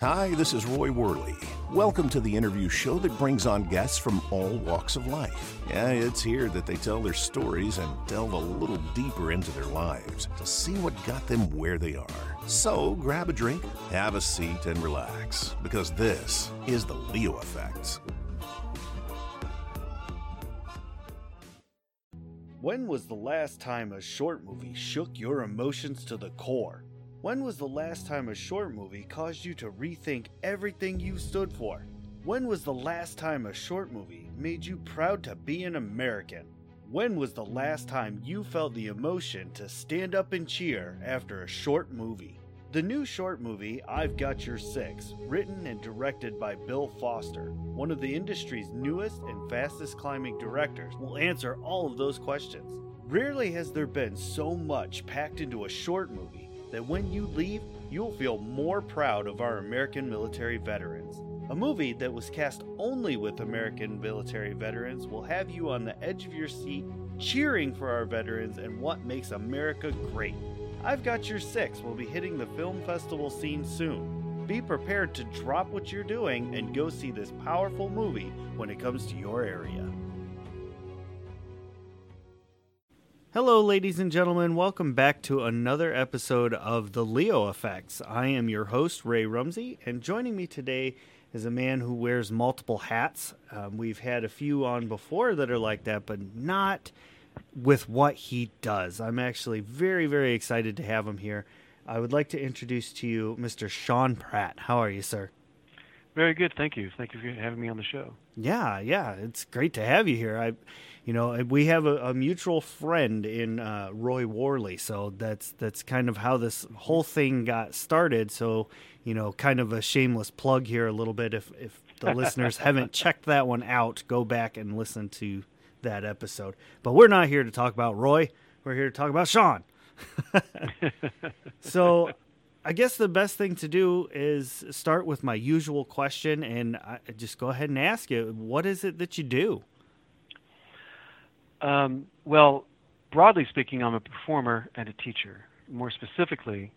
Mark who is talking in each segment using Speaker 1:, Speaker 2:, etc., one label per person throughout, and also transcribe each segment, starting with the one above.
Speaker 1: Hi, this is Roy Worley. Welcome to the interview show that brings on guests from all walks of life. Yeah, it's here that they tell their stories and delve a little deeper into their lives to see what got them where they are. So grab a drink, have a seat, and relax because this is the Leo Affect.
Speaker 2: When was the last time a short movie shook your emotions to the core? When was the last time a short movie caused you to rethink everything you stood for? When was the last time a short movie made you proud to be an American? When was the last time you felt the emotion to stand up and cheer after a short movie? The new short movie, I've Got Your Six, written and directed by Bill Foster, one of the industry's newest and fastest climbing directors, will answer all of those questions. Rarely has there been so much packed into a short movie that when you leave, you'll feel more proud of our American military veterans. A movie that was cast only with American military veterans will have you on the edge of your seat cheering for our veterans and what makes America great. I've Got Your Six will be hitting the film festival scene soon. Be prepared to drop what you're doing and go see this powerful movie when it comes to your area. Hello, ladies and gentlemen. Welcome back to another episode of The Leo Affects. I am your host, Ray Rumsey, and joining me today is a man who wears multiple hats. Um, we've had a few on before that are like that, but not with what he does. I'm actually very, very excited to have him here. I would like to introduce to you Mr. Sean Pratt. How are you, sir?
Speaker 3: Very good, thank you. Thank you for having me on the show.
Speaker 2: Yeah, yeah, it's great to have you here. I you know, we have a, a mutual friend in uh, Roy Worley, so that's that's kind of how this whole thing got started. So, you know, kind of a shameless plug here a little bit. If if the listeners haven't checked that one out, go back and listen to that episode. But we're not here to talk about Roy. We're here to talk about Sean. so, I guess the best thing to do is start with my usual question, and I just go ahead and ask you, what is it that you do?
Speaker 3: Um, well, broadly speaking, I'm a performer and a teacher. More specifically,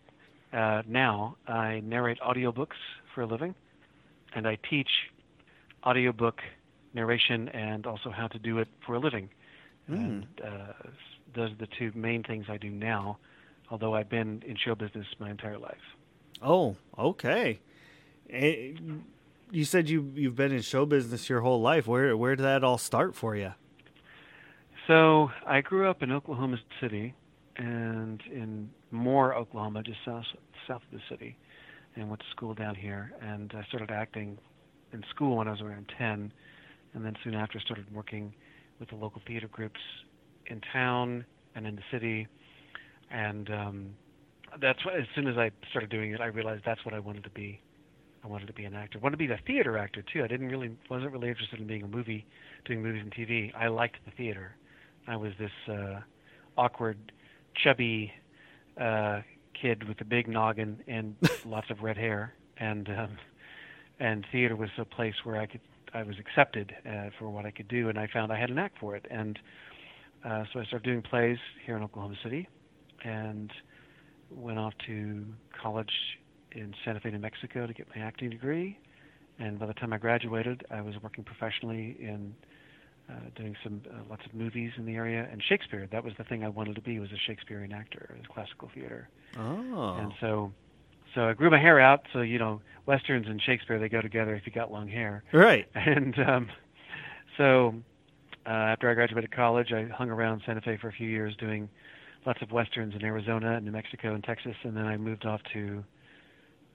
Speaker 3: uh, now I narrate audiobooks for a living, and I teach audiobook narration and also how to do it for a living. Mm. And uh, those are the two main things I do now, although I've been in show business my entire life.
Speaker 2: Oh, okay. Eh, you said you you've been in show business your whole life. Where where did that all start for you?
Speaker 3: So I grew up in Oklahoma City and in Moore, Oklahoma, just south south of the city, and went to school down here. And I started acting in school when I was around 10, and then soon after started working with the local theater groups in town and in the city. And um, that's what, as soon as I started doing it, I realized that's what I wanted to be. I wanted to be an actor. I wanted to be a theater actor too. I didn't really wasn't really interested in being a movie, doing movies and TV. I liked the theater I was this uh, awkward, chubby uh, kid with a big noggin and lots of red hair, and um, and theater was a place where I could I was accepted uh, for what I could do, and I found I had a knack for it, and uh, so I started doing plays here in Oklahoma City, and went off to college in Santa Fe, New Mexico, to get my acting degree. And by the time I graduated, I was working professionally in doing some uh, lots of movies in the area and Shakespeare. That was the thing I wanted to be was a Shakespearean actor, in classical theater.
Speaker 2: Oh.
Speaker 3: And so, so I grew my hair out. So you know, westerns and Shakespeare they go together if you got long hair.
Speaker 2: Right.
Speaker 3: And um, so uh, after I graduated college, I hung around Santa Fe for a few years doing lots of westerns in Arizona, New Mexico, and Texas, and then I moved off to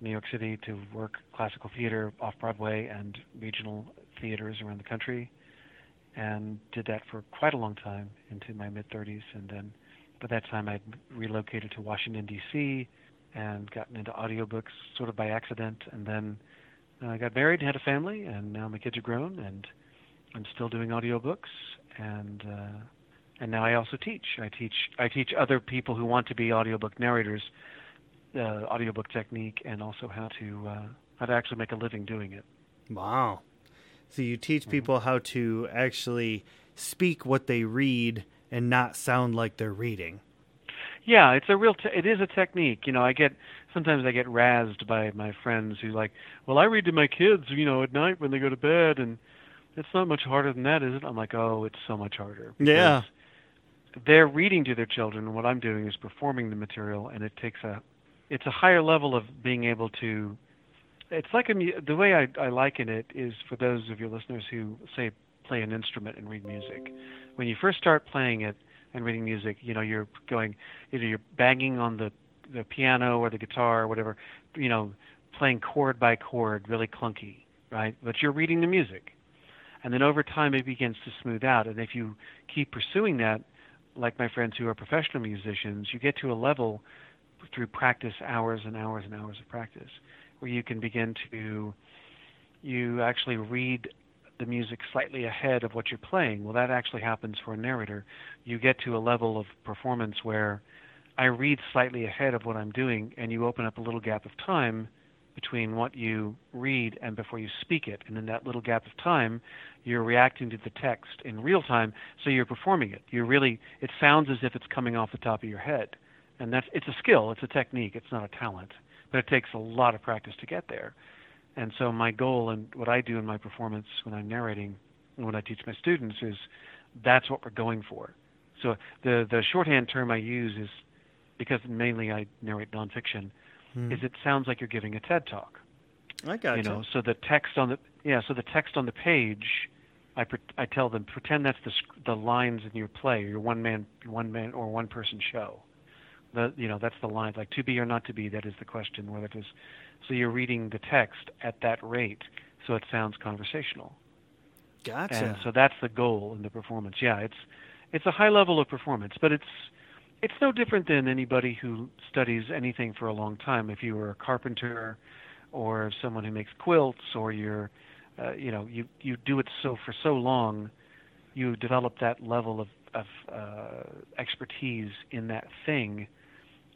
Speaker 3: New York City to work classical theater off Broadway and regional theaters around the country and did that for quite a long time into my mid 30s. And then by that time, I'd relocated to Washington, D.C., and gotten into audiobooks sort of by accident. And then I got married and had a family, and now my kids are grown, and I'm still doing audiobooks. And uh, and now I also teach. I teach I teach other people who want to be audiobook narrators uh, audiobook technique and also how to uh, how to actually make a living doing it.
Speaker 2: Wow, so you teach mm-hmm. people how to actually speak what they read and not sound like they're reading.
Speaker 3: Yeah, it's a real. Te- it is a technique. You know, I get sometimes I get razzed by my friends who like, well, I read to my kids, you know, at night when they go to bed, and it's not much harder than that, is it? I'm like, oh, it's so much harder.
Speaker 2: Yeah.
Speaker 3: They're reading to their children, and what I'm doing is performing the material, and it takes a, it's a higher level of being able to. It's like a the way I, I liken it is for those of your listeners who say play an instrument and read music. When you first start playing it and reading music, you know you're going either you're banging on the the piano or the guitar or whatever, you know, playing chord by chord, really clunky, right? But you're reading the music. And then over time it begins to smooth out. And if you keep pursuing that, like my friends who are professional musicians, you get to a level through practice, hours and hours and hours of practice, where you can begin to you actually read the music slightly ahead of what you're playing. Well, that actually happens for a narrator. You get to a level of performance where I read slightly ahead of what I'm doing, and you open up a little gap of time between what you read and before you speak it. And in that little gap of time, you're reacting to the text in real time, so you're performing it. You're really it sounds as if it's coming off the top of your head. And that's it's a skill, it's a technique, it's not a talent. But it takes a lot of practice to get there. And so my goal and what I do in my performance when I'm narrating and when I teach my students is that's what we're going for. So the the shorthand term I use is because mainly I narrate nonfiction, hmm. is it sounds like you're giving a TED talk.
Speaker 2: I got
Speaker 3: you. know, so the text on the yeah, so the text on the page, I pre- I tell them pretend that's the the lines in your play, your one man one man or one person show. The you know that's the line like to be or not to be. That is the question. Whether it is, so you're reading the text at that rate, so it sounds conversational.
Speaker 2: Gotcha.
Speaker 3: And so that's the goal in the performance. Yeah, it's it's a high level of performance, but it's it's no different than anybody who studies anything for a long time. If you were a carpenter, or someone who makes quilts, or you're, uh, you know, you you do it so for so long, you develop that level of of uh, expertise in that thing,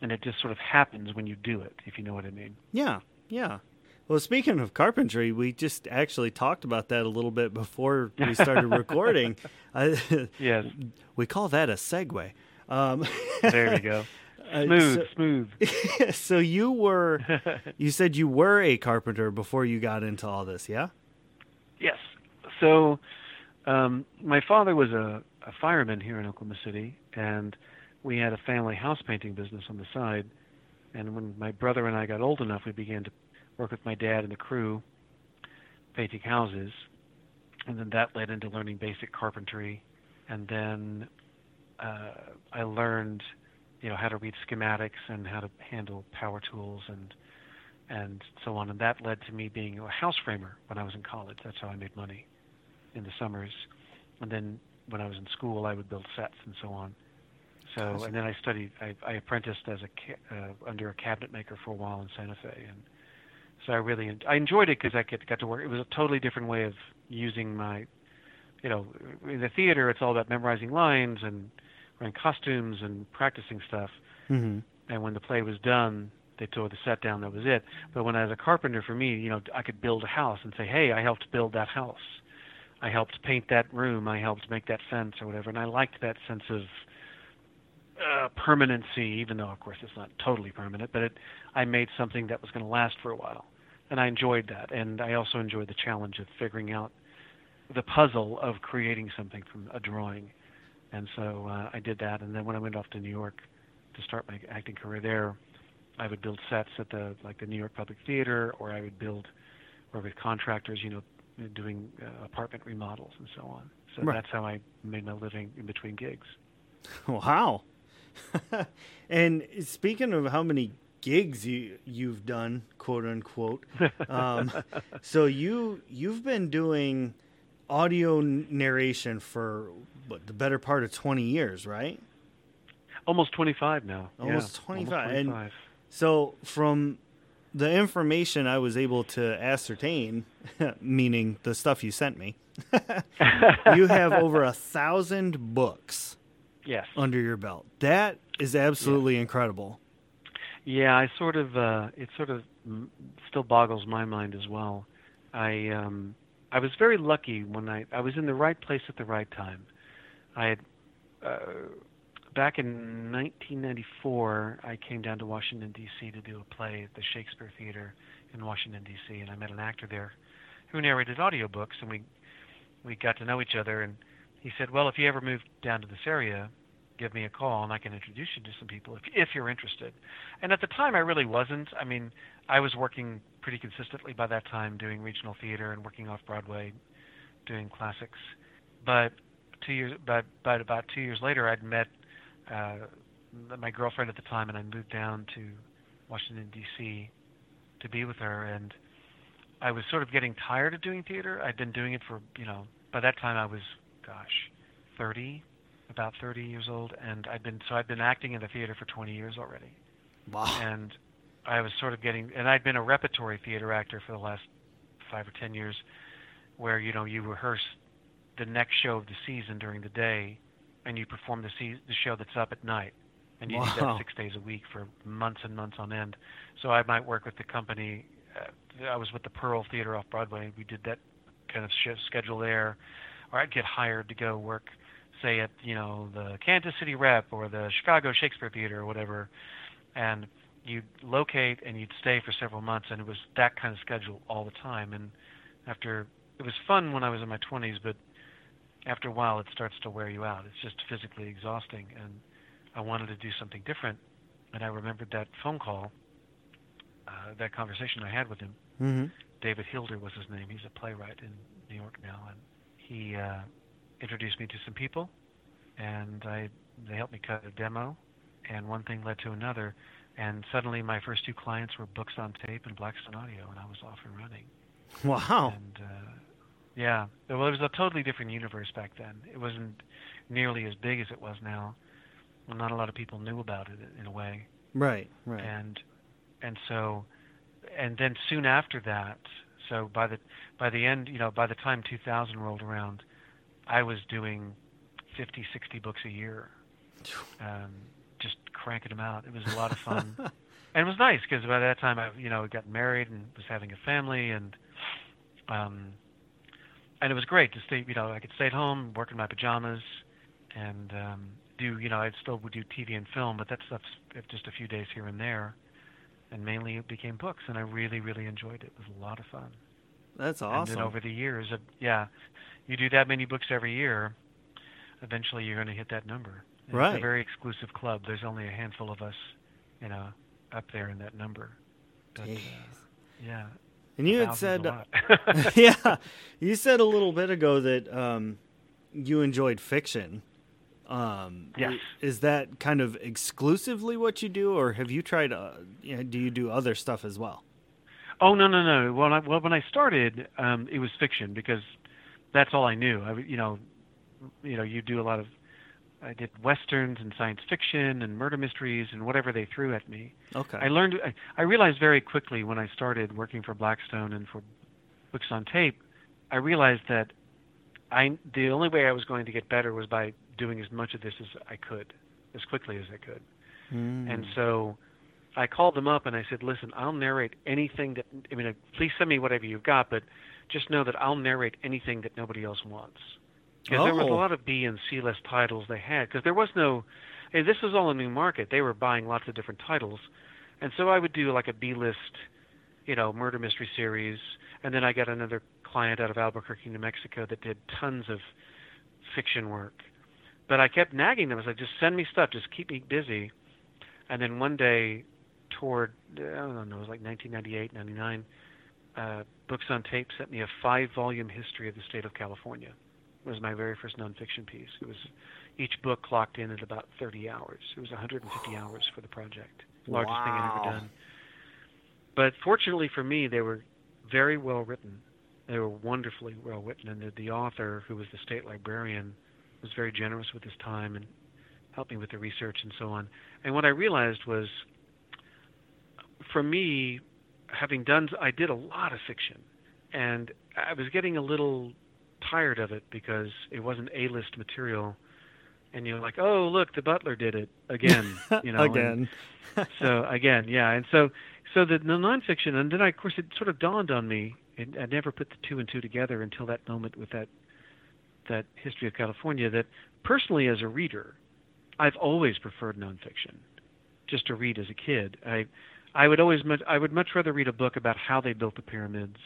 Speaker 3: and it just sort of happens when you do it. If you know what I mean.
Speaker 2: Yeah, yeah. Well, speaking of carpentry, we just actually talked about that a little bit before we started recording.
Speaker 3: uh, yes.
Speaker 2: We call that a segue.
Speaker 3: Um, there we go. Uh, smooth, so,
Speaker 2: smooth. so you were, you said you were a carpenter before you got into all this, yeah?
Speaker 3: Yes. So, um, my father was a, a fireman here in Oklahoma City, and we had a family house painting business on the side. And when my brother and I got old enough, we began to work with my dad and the crew, painting houses, and then that led into learning basic carpentry, and then uh, I learned, you know, how to read schematics and how to handle power tools and and so on. And that led to me being a house framer when I was in college. That's how I made money in the summers. And then when I was in school, I would build sets and so on. So awesome. and then I studied. I, I apprenticed as a uh, under a cabinet maker for a while in Santa Fe, and so I really I enjoyed it because I get, got to work. It was a totally different way of using my, you know, in the theater it's all about memorizing lines and wearing costumes and practicing stuff.
Speaker 2: Mm-hmm.
Speaker 3: And when the play was done, they tore the set down. That was it. But when I was a carpenter, for me, you know, I could build a house and say, "Hey, I helped build that house. I helped paint that room. I helped make that fence or whatever." And I liked that sense of uh, permanency, even though, of course, it's not totally permanent. But it, I made something that was going to last for a while, and I enjoyed that. And I also enjoyed the challenge of figuring out the puzzle of creating something from a drawing and so uh, I did that. And then when I went off to New York to start my acting career there, I would build sets at the like the New York Public Theater, or I would build, or with contractors, you know, doing uh, apartment remodels and so on. So right. that's how I made my living in between gigs.
Speaker 2: Wow. and speaking of how many gigs you you've done, quote unquote, um, so you you've been doing audio narration for what, the better part of 20 years, right?
Speaker 3: Almost 25 now.
Speaker 2: Almost
Speaker 3: yeah,
Speaker 2: 25. Almost 25. And so from the information I was able to ascertain, meaning the stuff you sent me, you have over a thousand books.
Speaker 3: Yes.
Speaker 2: Under your belt. That is absolutely yeah. incredible.
Speaker 3: Yeah, I sort of uh, it sort of still boggles my mind as well. I um, I was very lucky when I I was in the right place at the right time. I had uh, back in 1994, I came down to Washington D.C. to do a play at the Shakespeare Theater in Washington D.C. and I met an actor there who narrated audiobooks, and we we got to know each other. And he said, "Well, if you ever move down to this area, give me a call, and I can introduce you to some people if if you're interested." And at the time, I really wasn't. I mean, I was working pretty consistently by that time, doing regional theater and working off Broadway, doing classics. But two years, but but about two years later, I'd met uh, my girlfriend at the time, and I moved down to Washington D.C. to be with her, and I was sort of getting tired of doing theater. I'd been doing it for you know by that time I was gosh, 30, about 30 years old, and I'd been so I'd been acting in the theater for 20 years already.
Speaker 2: Wow.
Speaker 3: And I was sort of getting, and I'd been a repertory theater actor for the last five or ten years, where you know you rehearse the next show of the season during the day, and you perform the se- the show that's up at night, and you do that six days a week for months and months on end. So I might work with the company. Uh, I was with the Pearl Theater off Broadway. We did that kind of sh- schedule there, or I'd get hired to go work, say at you know the Kansas City Rep or the Chicago Shakespeare Theater or whatever, and you'd locate and you'd stay for several months, and it was that kind of schedule all the time. And after it was fun when I was in my 20s, but after a while it starts to wear you out. It's just physically exhausting, and I wanted to do something different. And I remembered that phone call, uh, that conversation I had with him.
Speaker 2: Mm-hmm.
Speaker 3: David Hilder was his name. He's a playwright in New York now, and he uh, introduced me to some people, and I they helped me cut a demo, and one thing led to another, and suddenly my first two clients were Books on Tape and Blackstone Audio, and I was off and running.
Speaker 2: Wow.
Speaker 3: And uh, yeah, well, it was a totally different universe back then. It wasn't nearly as big as it was now. Well, not a lot of people knew about it in a way
Speaker 2: Right. Right.
Speaker 3: and and so and then soon after that so by the by the end you know by the time 2000 rolled around i was doing 50 60 books a year um just cranking them out it was a lot of fun and it was nice because by that time i you know got married and was having a family and um and it was great to stay you know i could stay at home work in my pajamas and um do you know I still would do TV and film, but that stuff's just a few days here and there, and mainly it became books, and I really really enjoyed it. It was a lot of fun.
Speaker 2: That's awesome.
Speaker 3: And then over the years, uh, yeah, you do that many books every year, eventually you're going to hit that number. And It's a very exclusive club. There's only a handful of us, you know, up there in that number. But, uh, yeah.
Speaker 2: and you had said, yeah, you said a little bit ago that um, you enjoyed fiction. Um,
Speaker 3: Yes.
Speaker 2: Is that kind of exclusively what you do, or have you tried? Uh, you know, do you do other stuff as well?
Speaker 3: Oh no no no! Well, I, well when I started, um, it was fiction because that's all I knew. I, you know, you know, you do a lot of. I did westerns and science fiction and murder mysteries and whatever they threw at me.
Speaker 2: Okay.
Speaker 3: I learned. I, I realized very quickly when I started working for Blackstone and for Books on Tape, I realized that I the only way I was going to get better was by doing as much of this as I could, as quickly as I could.
Speaker 2: Mm.
Speaker 3: And so I called them up and I said, "Listen, I'll narrate anything that I mean, please send me whatever you've got, but just know that I'll narrate anything that nobody else wants." Because there was a
Speaker 2: Oh.
Speaker 3: lot of B and C list titles they had, because there was no. Hey, this was all a new market. They were buying lots of different titles, and so I would do like a B list, you know, murder mystery series, and then I got another client out of Albuquerque, New Mexico, that did tons of fiction work. But I kept nagging them. I was like, just send me stuff. Just keep me busy. And then one day, toward I don't know, it was like 1998, 99. Uh, Books on Tape sent me a five-volume history of the state of California. It was my very first nonfiction piece. It was each book clocked in at about 30 hours. It was 150 hours for the project, largest thing I'd ever done. But fortunately for me, they were very well written. They were wonderfully well written, and the, the author, who was the state librarian, was very generous with his time and helped me with the research and so on. And what I realized was, for me, having done, I did a lot of fiction, and I was getting a little tired of it because it wasn't A-list material. And you're like, oh, look, the Butler did it again, you know.
Speaker 2: Again.
Speaker 3: so again, yeah, and so so the, the nonfiction, and then I, of course it sort of dawned on me. And I never put the two and two together until that moment with that that history of California. That personally, as a reader, I've always preferred nonfiction, just to read as a kid. I I would always much, I would much rather read a book about how they built the pyramids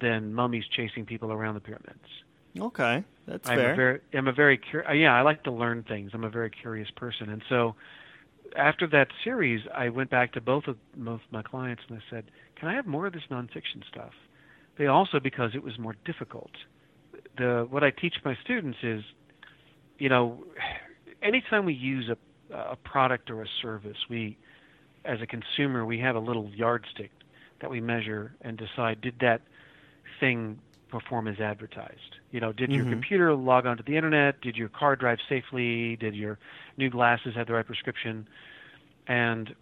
Speaker 3: than mummies chasing people around the pyramids.
Speaker 2: Okay, that's
Speaker 3: I'm
Speaker 2: fair.
Speaker 3: A very, I'm a very cur- uh, yeah. I like to learn things. I'm a very curious person, and so after that series, I went back to both of both my clients and I said, "Can I have more of this nonfiction stuff?" They also because it was more difficult. The what I teach my students is, you know, anytime we use a a product or a service, we as a consumer we have a little yardstick that we measure and decide did that thing perform as advertised. You know, did your
Speaker 2: Mhm.
Speaker 3: computer log onto the internet? Did your car drive safely? Did your new glasses have the right prescription? And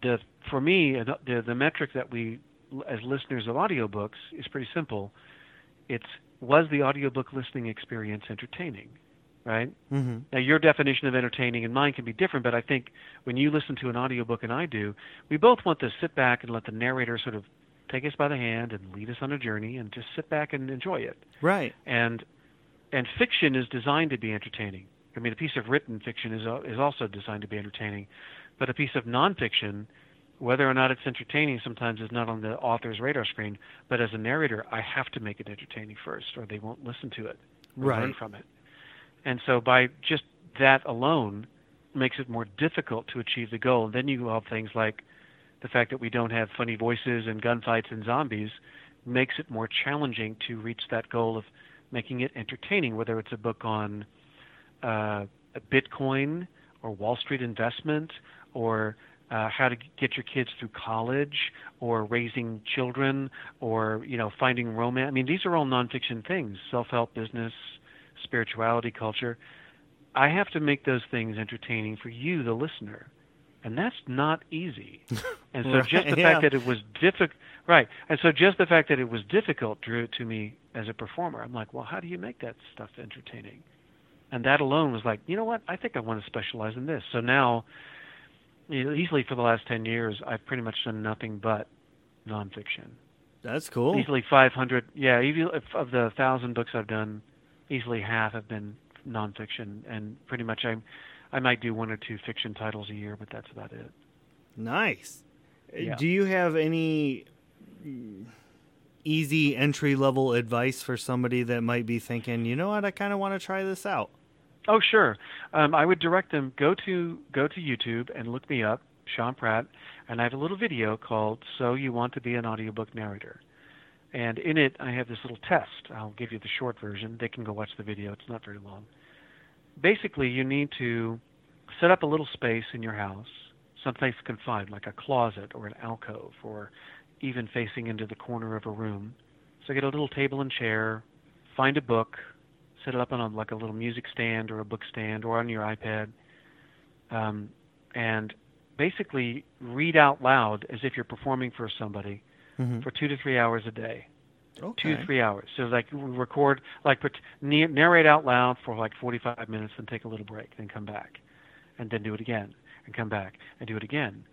Speaker 3: the for me, the the metric that we as listeners of audiobooks is pretty simple. It's was the audiobook listening experience entertaining, right?
Speaker 2: hmm
Speaker 3: Now your definition of entertaining and mine can be different, but I think when you listen to an audiobook and I do, we both want to sit back and let the narrator sort of take us by the hand and lead us on a journey and just sit back and enjoy it.
Speaker 2: Right.
Speaker 3: And and fiction is designed to be entertaining. I mean, a piece of written fiction is is also designed to be entertaining, but a piece of nonfiction, whether or not it's entertaining, sometimes is not on the author's radar screen. But as a narrator, I have to make it entertaining first, or they won't listen to it, or learn
Speaker 2: Right.
Speaker 3: from it. And so, by just that alone, makes it more difficult to achieve the goal. And then you have things like the fact that we don't have funny voices and gunfights and zombies makes it more challenging to reach that goal of making it entertaining, whether it's a book on uh, Bitcoin or Wall Street investment or uh, how to get your kids through college or raising children or you know finding romance. I mean, these are all nonfiction things: self-help, business, spirituality, culture. I have to make those things entertaining for you, the listener, and that's not easy. And so, just the
Speaker 2: yeah.
Speaker 3: fact that it was difficult, right? And so, just the fact that it was difficult drew it to me as a performer. I'm like, well, how do you make that stuff entertaining? And that alone was like, you know what? I think I want to specialize in this. So now, easily for the last ten years, I've pretty much done nothing but nonfiction.
Speaker 2: That's cool.
Speaker 3: Easily 500. Yeah, even of the thousand books I've done, easily half have been nonfiction, and pretty much I, I might do one or two fiction titles a year, but that's about it.
Speaker 2: Nice. Uh,
Speaker 3: Yeah.
Speaker 2: Do you have any easy entry level advice for somebody that might be thinking, you know what, I kind of want to try this out?
Speaker 3: Oh, sure. Um, I would direct them go to go to YouTube and look me up, Sean Pratt, and I have a little video called "So You Want to Be an Audiobook Narrator," and in it I have this little test. I'll give you the short version. They can go watch the video. It's not very long. Basically, you need to set up a little space in your house, someplace confined, like a closet or an alcove, or even facing into the corner of a room. So get a little table and chair, find a book, set it up on a, like a little music stand or a book stand or on your iPad, um, and basically read out loud as if you're performing for somebody
Speaker 2: Mhm.
Speaker 3: for two to three hours a day. Two to three hours. So like record, like na- narrate out loud for like 45 minutes, then take a little break, then come back, and then do it again, and come back and do it again.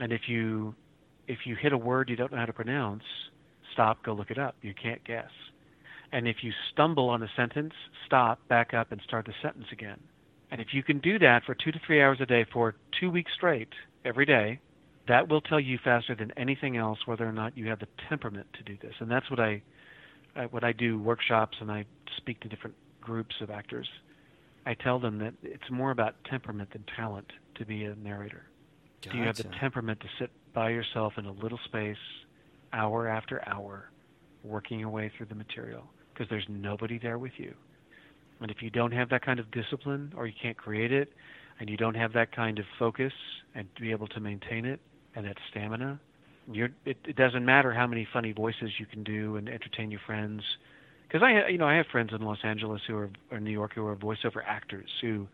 Speaker 3: And if you if you hit a word you don't know how to pronounce, stop, go look it up. You can't guess. And if you stumble on a sentence, stop, back up, and start the sentence again. And if you can do that for two to three hours a day for two weeks straight, every day, that will tell you faster than anything else whether or not you have the temperament to do this. And that's what I, I what I do workshops and I speak to different groups of actors. I tell them that it's more about temperament than talent to be a narrator. Do you have the temperament to sit by yourself in a little space, hour after hour, working your way through the material? Because there's nobody there with you. And if you don't have that kind of discipline, or you can't create it, and you don't have that kind of focus and to be able to maintain it and that stamina, you're, it, it doesn't matter how many funny voices you can do and entertain your friends. Because I, ha- you know, I have friends in Los Angeles who are, or New York who are voiceover actors who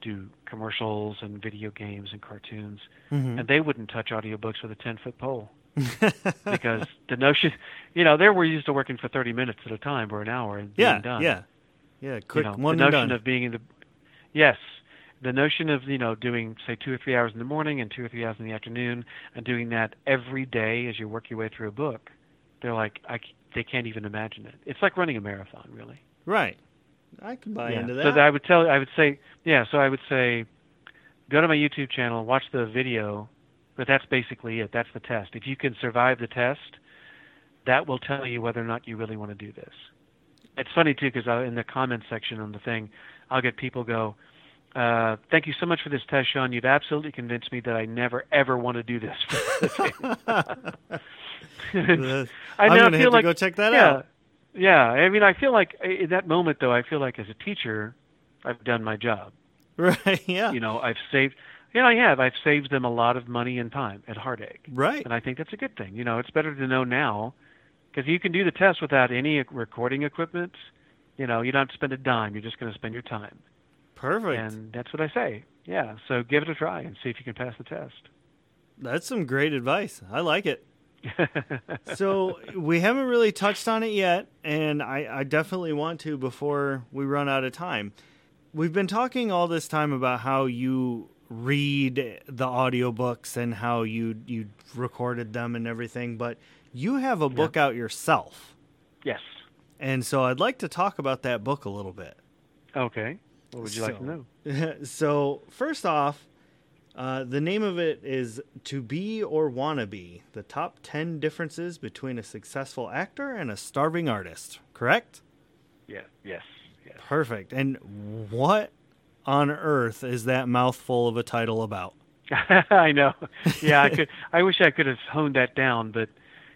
Speaker 3: do commercials and video games and cartoons,
Speaker 2: Mhm.
Speaker 3: and they wouldn't touch audiobooks with a ten foot pole because the notion, you know, they were used to working for thirty minutes at a time or an hour and being
Speaker 2: yeah,
Speaker 3: done.
Speaker 2: yeah, yeah.
Speaker 3: You
Speaker 2: Quick
Speaker 3: know,
Speaker 2: one
Speaker 3: the notion
Speaker 2: done.
Speaker 3: of being in the yes, the notion of you know doing say two or three hours in the morning and two or three hours in the afternoon and doing that every day as you work your way through a book, they're like I, they can't even imagine it. It's like running a marathon, really.
Speaker 2: right. I can buy
Speaker 3: Yeah.
Speaker 2: into
Speaker 3: So
Speaker 2: that.
Speaker 3: I would tell, I would say, yeah. So I would say, go to my YouTube channel, watch the video, but that's basically it. That's the test. If you can survive the test, that will tell you whether or not you really want to do this. It's funny too because uh, in the comments section on the thing, I'll get people go, uh, "Thank you so much for this test, Sean. You've absolutely convinced me that I never ever want to do this."
Speaker 2: I now feel like go check that
Speaker 3: yeah,
Speaker 2: out.
Speaker 3: Yeah, I mean, I feel like in that moment though, I feel like as a teacher, I've done my job.
Speaker 2: Right. Yeah.
Speaker 3: You know, I've saved. Yeah, I have. I've saved them a lot of money and time at Heartache.
Speaker 2: Right.
Speaker 3: And I think that's a good thing. You know, it's better to know now because you can do the test without any recording equipment. You know, you don't have to spend a dime. You're just going to spend your time.
Speaker 2: Perfect.
Speaker 3: And that's what I say. Yeah. So give it a try and see if you can pass the test.
Speaker 2: That's some great advice. I like it. so we haven't really touched on it yet, and I, I definitely want to before we run out of time. We've been talking all this time about how you read the audiobooks and how you you recorded them and everything, but you have a book yeah. out yourself.
Speaker 3: Yes.
Speaker 2: And so I'd like to talk about that book a little bit.
Speaker 3: Okay. What would you so, like to
Speaker 2: know? so, first off, uh, the name of it is To Be or Wanna Be The Top 10 Differences Between a Successful Actor and a Starving Artist, correct?
Speaker 3: Yeah, yes, yes.
Speaker 2: Perfect. And what on earth is that mouthful of a title about?
Speaker 3: I know. Yeah, I could. I wish I could have honed that down, but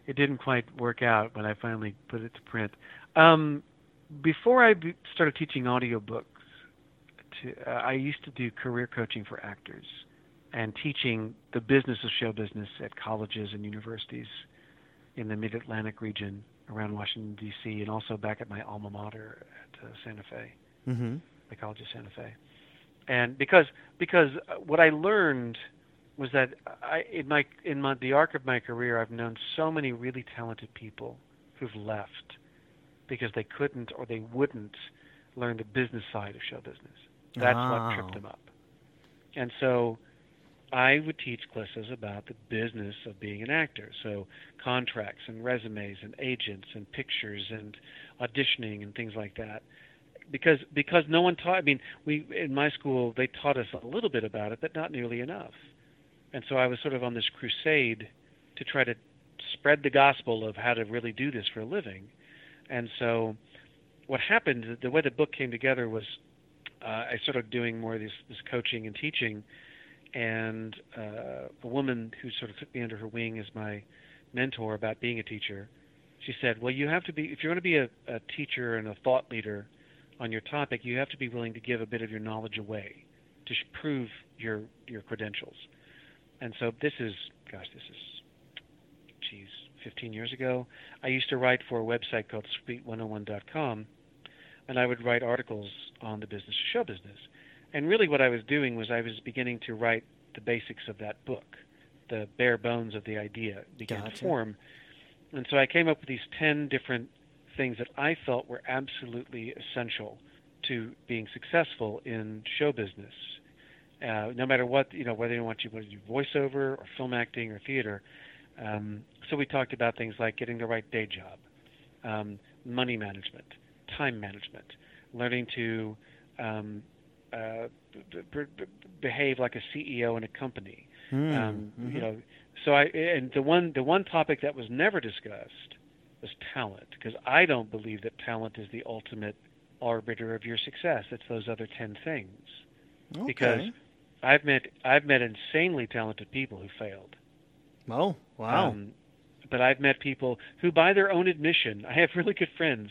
Speaker 3: it didn't quite work out when I finally put it to print. Um, before I started teaching audiobooks, to, uh, I used to do career coaching for actors and teaching the business of show business at colleges and universities in the Mid Atlantic region around Washington D.C. and also back at my alma mater at uh, Santa Fe,
Speaker 2: mm-hmm.
Speaker 3: the College of Santa Fe. And because because uh, what I learned was that I in my in my the arc of my career I've known so many really talented people who've left because they couldn't or they wouldn't learn the business side of show business. That's what tripped them up. And so I would teach classes about the business of being an actor. So contracts and resumes and agents and pictures and auditioning and things like that. Because because no one taught I mean, we in my school they taught us a little bit about it, but not nearly enough. And so I was sort of on this crusade to try to spread the gospel of how to really do this for a living. And so what happened the way the book came together was uh, I started doing more of this, this coaching and teaching and uh, a woman who sort of took me under her wing as my mentor about being a teacher, she said, "Well, you have to be if you're going to be a, a teacher and a thought leader on your topic, you have to be willing to give a bit of your knowledge away to prove your your credentials." And so this is, gosh, this is, geez, 15 years ago. I used to write for a website called Suite101.com, and I would write articles on the business of show business. And really, what I was doing was I was beginning to write the basics of that book, the bare bones of the idea began gotcha. to form. And so I came up with these 10 different things that I felt were absolutely essential to being successful in show business. Uh, no matter what, you know, whether you want to do voiceover or film acting or theater. Um, so we talked about things like getting the right day job, um, money management, time management, learning to um, uh, b- b- behave like a CEO in a company.
Speaker 2: Mm, um,
Speaker 3: mm-hmm. You know, so I and the one the one topic that was never discussed was talent because I don't believe that talent is the ultimate arbiter of your success. It's those other ten things.
Speaker 2: Okay.
Speaker 3: Because I've met I've met insanely talented people who failed.
Speaker 2: Oh wow!
Speaker 3: Um, but I've met people who, by their own admission, I have really good friends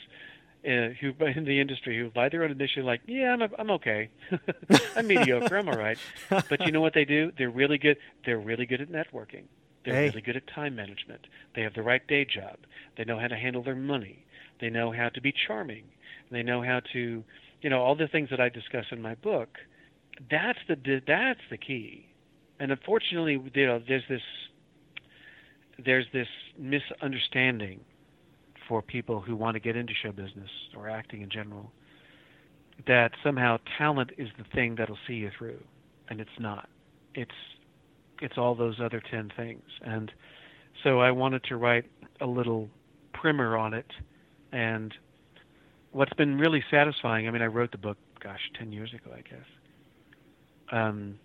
Speaker 3: uh, who in the industry who by their own admission like, yeah, I'm I'm okay, I'm mediocre, I'm all right. But you know what they do? They're really good. They're really good at networking. They're
Speaker 2: hey.
Speaker 3: really good at time management. They have the right day job. They know how to handle their money. They know how to be charming. They know how to, you know, all the things that I discuss in my book. That's the that's the key. And unfortunately, you know, there's this there's this misunderstanding for people who want to get into show business or acting in general that somehow talent is the thing that'll see you through and it's not. It's it's all those other 10 things. And so I wanted to write a little primer on it. And what's been really satisfying I mean I wrote the book gosh 10 years ago I guess um,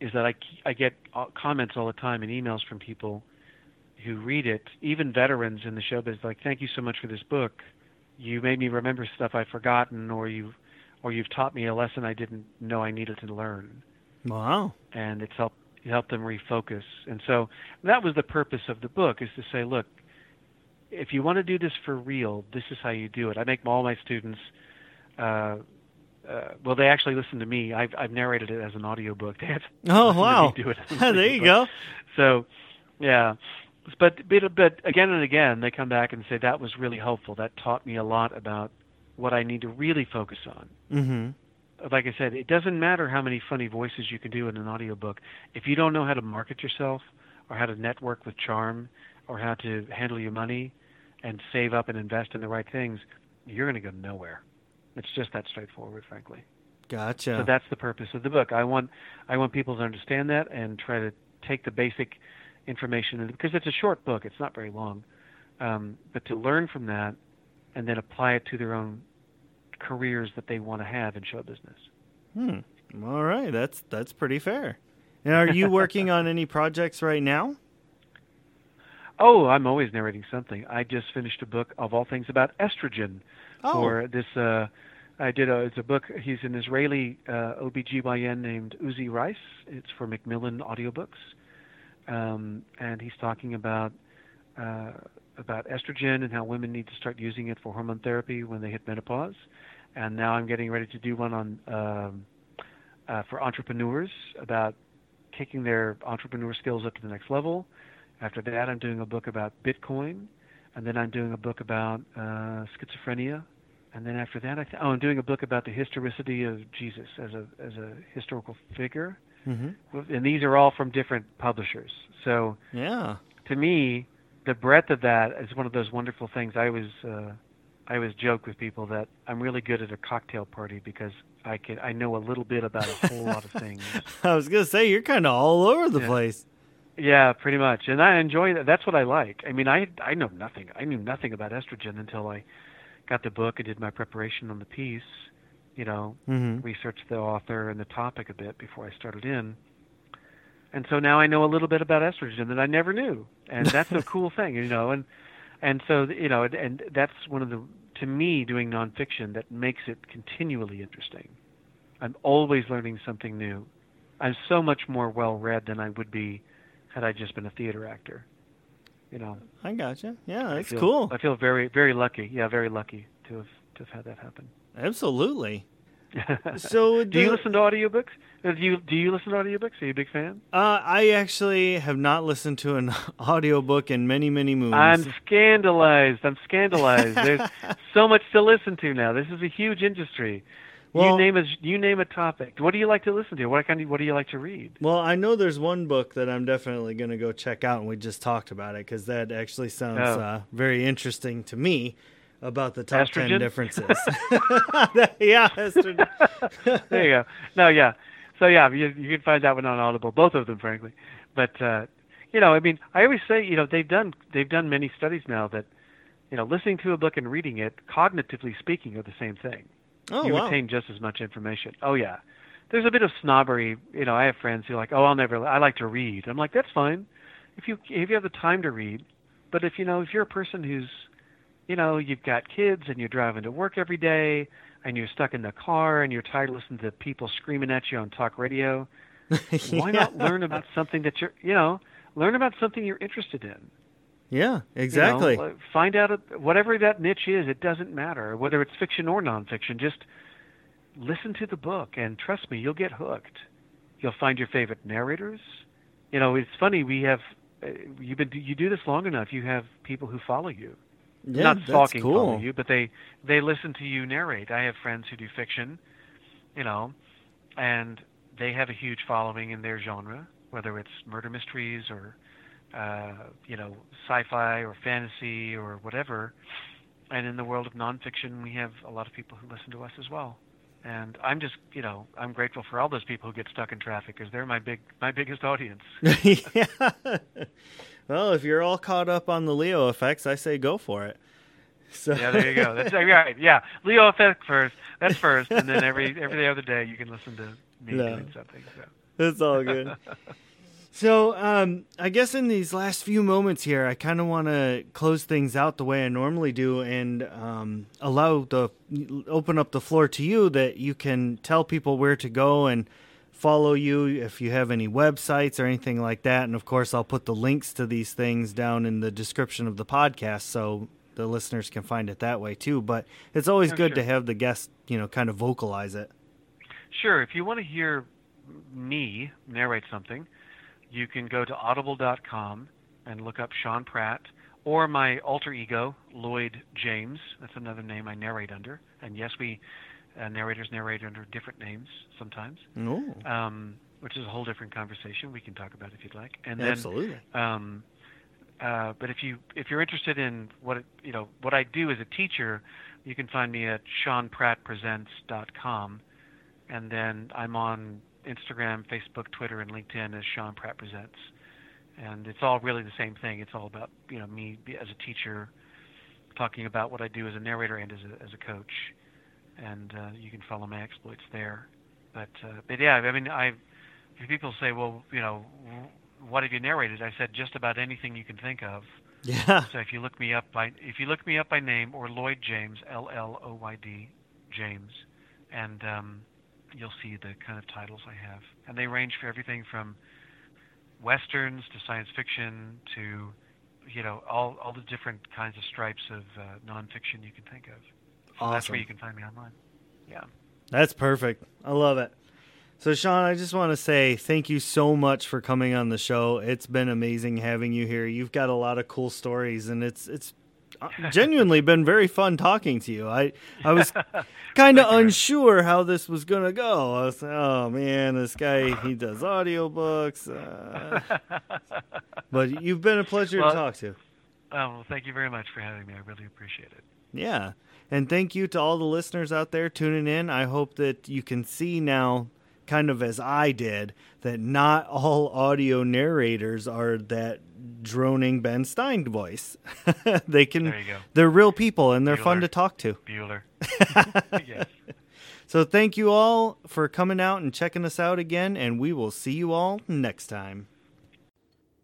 Speaker 3: is that I I get uh, comments all the time and emails from people who read it, even veterans in the showbiz, like, "Thank you so much for this book. You made me remember stuff I've forgotten, or you, or you've taught me a lesson I didn't know I needed to learn."
Speaker 2: Wow.
Speaker 3: And it's helped help them refocus. And so that was the purpose of the book is to say, look, if you want to do this for real, this is how you do it. I make all my students uh, uh, well, they actually listen to me. I've I've narrated it as an audiobook. They have
Speaker 2: oh wow,
Speaker 3: do it
Speaker 2: there you go.
Speaker 3: So, yeah, but but but again and again they come back and say that was really helpful. That taught me a lot about what I need to really focus on.
Speaker 2: Mm-hmm
Speaker 3: like I said, it doesn't matter how many funny voices you can do in an audiobook. If you don't know how to market yourself or how to network with charm or how to handle your money and save up and invest in the right things, you're going to go nowhere. It's just that straightforward, frankly.
Speaker 2: Gotcha.
Speaker 3: So that's the purpose of the book. I want I want people to understand that and try to take the basic information because it's a short book. It's not very long, um, but to learn from that and then apply it to their own careers that they want to have in show business.
Speaker 2: Hmm. All right, that's that's pretty fair. And are you working on any projects right now?
Speaker 3: Oh, I'm always narrating something. I just finished a book of all things about estrogen
Speaker 2: oh.
Speaker 3: for this. Uh, I did a. It's a book. He's an Israeli uh, OBGYN named Uzi Reiss. It's for Macmillan Audiobooks, um, and he's talking about uh, about estrogen and how women need to start using it for hormone therapy when they hit menopause and now I'm getting ready to do one on um, uh, for entrepreneurs about taking their entrepreneur skills up to the next level. After that, I'm doing a book about Bitcoin, and then I'm doing a book about uh, schizophrenia, and then after that, I th- oh, I'm doing a book about the historicity of Jesus as a as a historical figure.
Speaker 2: Mm-hmm.
Speaker 3: And these are all from different publishers. So
Speaker 2: yeah,
Speaker 3: to me, the breadth of that is one of those wonderful things. I was uh, I always joke with people that I'm really good at a cocktail party because I can I know a little bit about a whole lot of things.
Speaker 2: I was gonna say you're kind of all over the
Speaker 3: yeah.
Speaker 2: place.
Speaker 3: Yeah, pretty much, and I enjoy that. That's what I like. I mean, I I know nothing. I knew nothing about estrogen until I got the book and did my preparation on the piece. You know,
Speaker 2: mm-hmm.
Speaker 3: researched the author and the topic a bit before I started in. And so now I know a little bit about estrogen that I never knew, and that's a cool thing, you know. And and so you know, and that's one of the to me doing nonfiction that makes it continually interesting. I'm always learning something new. I'm so much more well read than I would be had I just been a theater actor. You know.
Speaker 2: I gotcha. Yeah, that's
Speaker 3: I feel,
Speaker 2: cool.
Speaker 3: I feel very very lucky. Yeah, very lucky to have to have had that happen.
Speaker 2: Absolutely. so
Speaker 3: do you listen to audiobooks? Do you do you listen to audiobooks? Are you a big fan?
Speaker 2: Uh, I actually have not listened to an audiobook in many many moons.
Speaker 3: I'm scandalized. I'm scandalized. There's so much to listen to now. This is a huge industry.
Speaker 2: Well,
Speaker 3: you name a you name a topic. What do you like to listen to? What kind of, what do you like to read?
Speaker 2: Well, I know there's one book that I'm definitely going to go check out, and we just talked about it because that actually sounds
Speaker 3: Oh.
Speaker 2: uh, very interesting to me about the top ten differences. yeah, estrogen.
Speaker 3: there you go. No, yeah. So yeah, you you can find that one on Audible. Both of them, frankly. But uh, you know, I mean, I always say, you know, they've done they've done many studies now that, you know, listening to a book and reading it, cognitively speaking, are the same thing.
Speaker 2: Oh
Speaker 3: you
Speaker 2: wow.
Speaker 3: retain just as much information. Oh yeah. There's a bit of snobbery. You know, I have friends who are like, oh, I'll never. I like to read. I'm like, that's fine, if you if you have the time to read. But if you know, if you're a person who's, you know, you've got kids and you're driving to work every day and you're stuck in the car and you're tired of listening to people screaming at you on talk radio, why not learn about something that you're, you know, learn about something you're interested in.
Speaker 2: Yeah,
Speaker 3: You know,
Speaker 2: exactly.
Speaker 3: uh, find out whatever that niche is. It doesn't matter whether it's fiction or nonfiction. Just listen to the book, and trust me, you'll get hooked. You'll find your favorite narrators. You know, it's funny. We have uh, you've been you do this long enough. You have people who follow you.
Speaker 2: Yeah,
Speaker 3: Not
Speaker 2: that's
Speaker 3: stalking
Speaker 2: cool.
Speaker 3: follow you, but they they listen to you narrate. I have friends who do fiction. You know, and they have a huge following in their genre, whether it's murder mysteries or uh, you know sci-fi or fantasy or whatever. And in the world of nonfiction, we have a lot of people who listen to us as well. And I'm just, you know, I'm grateful for all those people who get stuck in traffic because they're my big, my biggest audience.
Speaker 2: yeah. Well, if you're all caught up on the Leo Affects, I say go for it. So
Speaker 3: Yeah, there you go. That's right. Yeah, Leo Affect first. That's first, and then every every other day you can listen to me
Speaker 2: No.
Speaker 3: doing something. So.
Speaker 2: It's all good. So, um, I guess in these last few moments here, I kind of want to close things out the way I normally do, and um, allow the open up the floor to you that you can tell people where to go and follow you if you have any websites or anything like that. And of course, I'll put the links to these things down in the description of the podcast so the listeners can find it that way too. But it's always
Speaker 3: Oh,
Speaker 2: good
Speaker 3: sure.
Speaker 2: to have the guest, you know, kind of vocalize it.
Speaker 3: Sure. If you want to hear me narrate something, you can go to audible.com and look up Sean Pratt or my alter ego, Lloyd James. That's another name I narrate under. And yes, we uh, narrators narrate under different names sometimes, um, which is a whole different conversation we can talk about if you'd like. And then,
Speaker 2: absolutely.
Speaker 3: um, uh, but if you if you're interested in what it, you know what I do as a teacher, you can find me at SeanPrattPresents.com, and then I'm on Instagram, Facebook, Twitter, and LinkedIn as Sean Pratt Presents, and it's all really the same thing. It's all about you know me as a teacher, talking about what I do as a narrator and as a as a coach, and uh, you can follow my exploits there. But uh, but yeah, I mean I people say, well, you know, what have you narrated? I said just about anything you can think of.
Speaker 2: Yeah.
Speaker 3: So if you look me up by if you look me up by name or Lloyd James, L L O Y D James, and um, you'll see the kind of titles I have, and they range for everything from westerns to science fiction to you know all all the different kinds of stripes of uh, nonfiction you can think of. So That's where you can find me online. Yeah.
Speaker 2: That's perfect. I love it. So, Sean, I just want to say thank you so much for coming on the show. It's been amazing having you here. You've got a lot of cool stories, and it's it's uh, genuinely been very fun talking to you. I I was kind of
Speaker 3: Thank you, man.
Speaker 2: unsure how this was gonna go. I was like, oh man, this guy he does audiobooks. Uh, but you've been a pleasure
Speaker 3: Well-
Speaker 2: to talk to.
Speaker 3: Oh, well, thank you very much for having me. I really appreciate it.
Speaker 2: Yeah. And thank you to all the listeners out there tuning in. I hope that you can see now, kind of as I did, that not all audio narrators are that droning Ben Stein voice. they can
Speaker 3: There you go.
Speaker 2: they're real people and they're fun to talk to.
Speaker 3: Bueller. yes.
Speaker 2: So thank you all for coming out and checking us out again and we will see you all next time.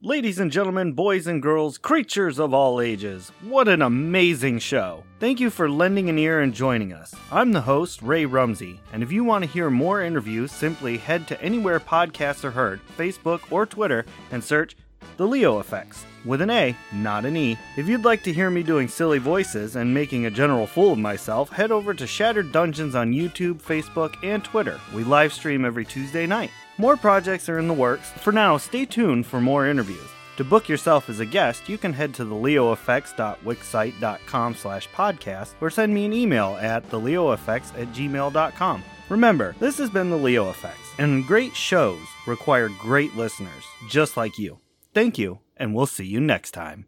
Speaker 2: Ladies and gentlemen, boys and girls, creatures of all ages, what an amazing show! Thank you for lending an ear and joining us. I'm the host, Ray Rumsey, and if you want to hear more interviews, simply head to anywhere podcasts are heard, Facebook or Twitter, and search The Leo Affects, with an A, not an E. If you'd like to hear me doing silly voices and making a general fool of myself, head over to Shattered Dungeons on YouTube, Facebook, and Twitter. We live stream every Tuesday night. More projects are in the works. For now, stay tuned for more interviews. To book yourself as a guest, you can head to theleoaffects.wixsite.com slash podcast or send me an email at theleoaffects at gmail.com. Remember, this has been The Leo Affects, and great shows require great listeners, just like you. Thank you, and we'll see you next time.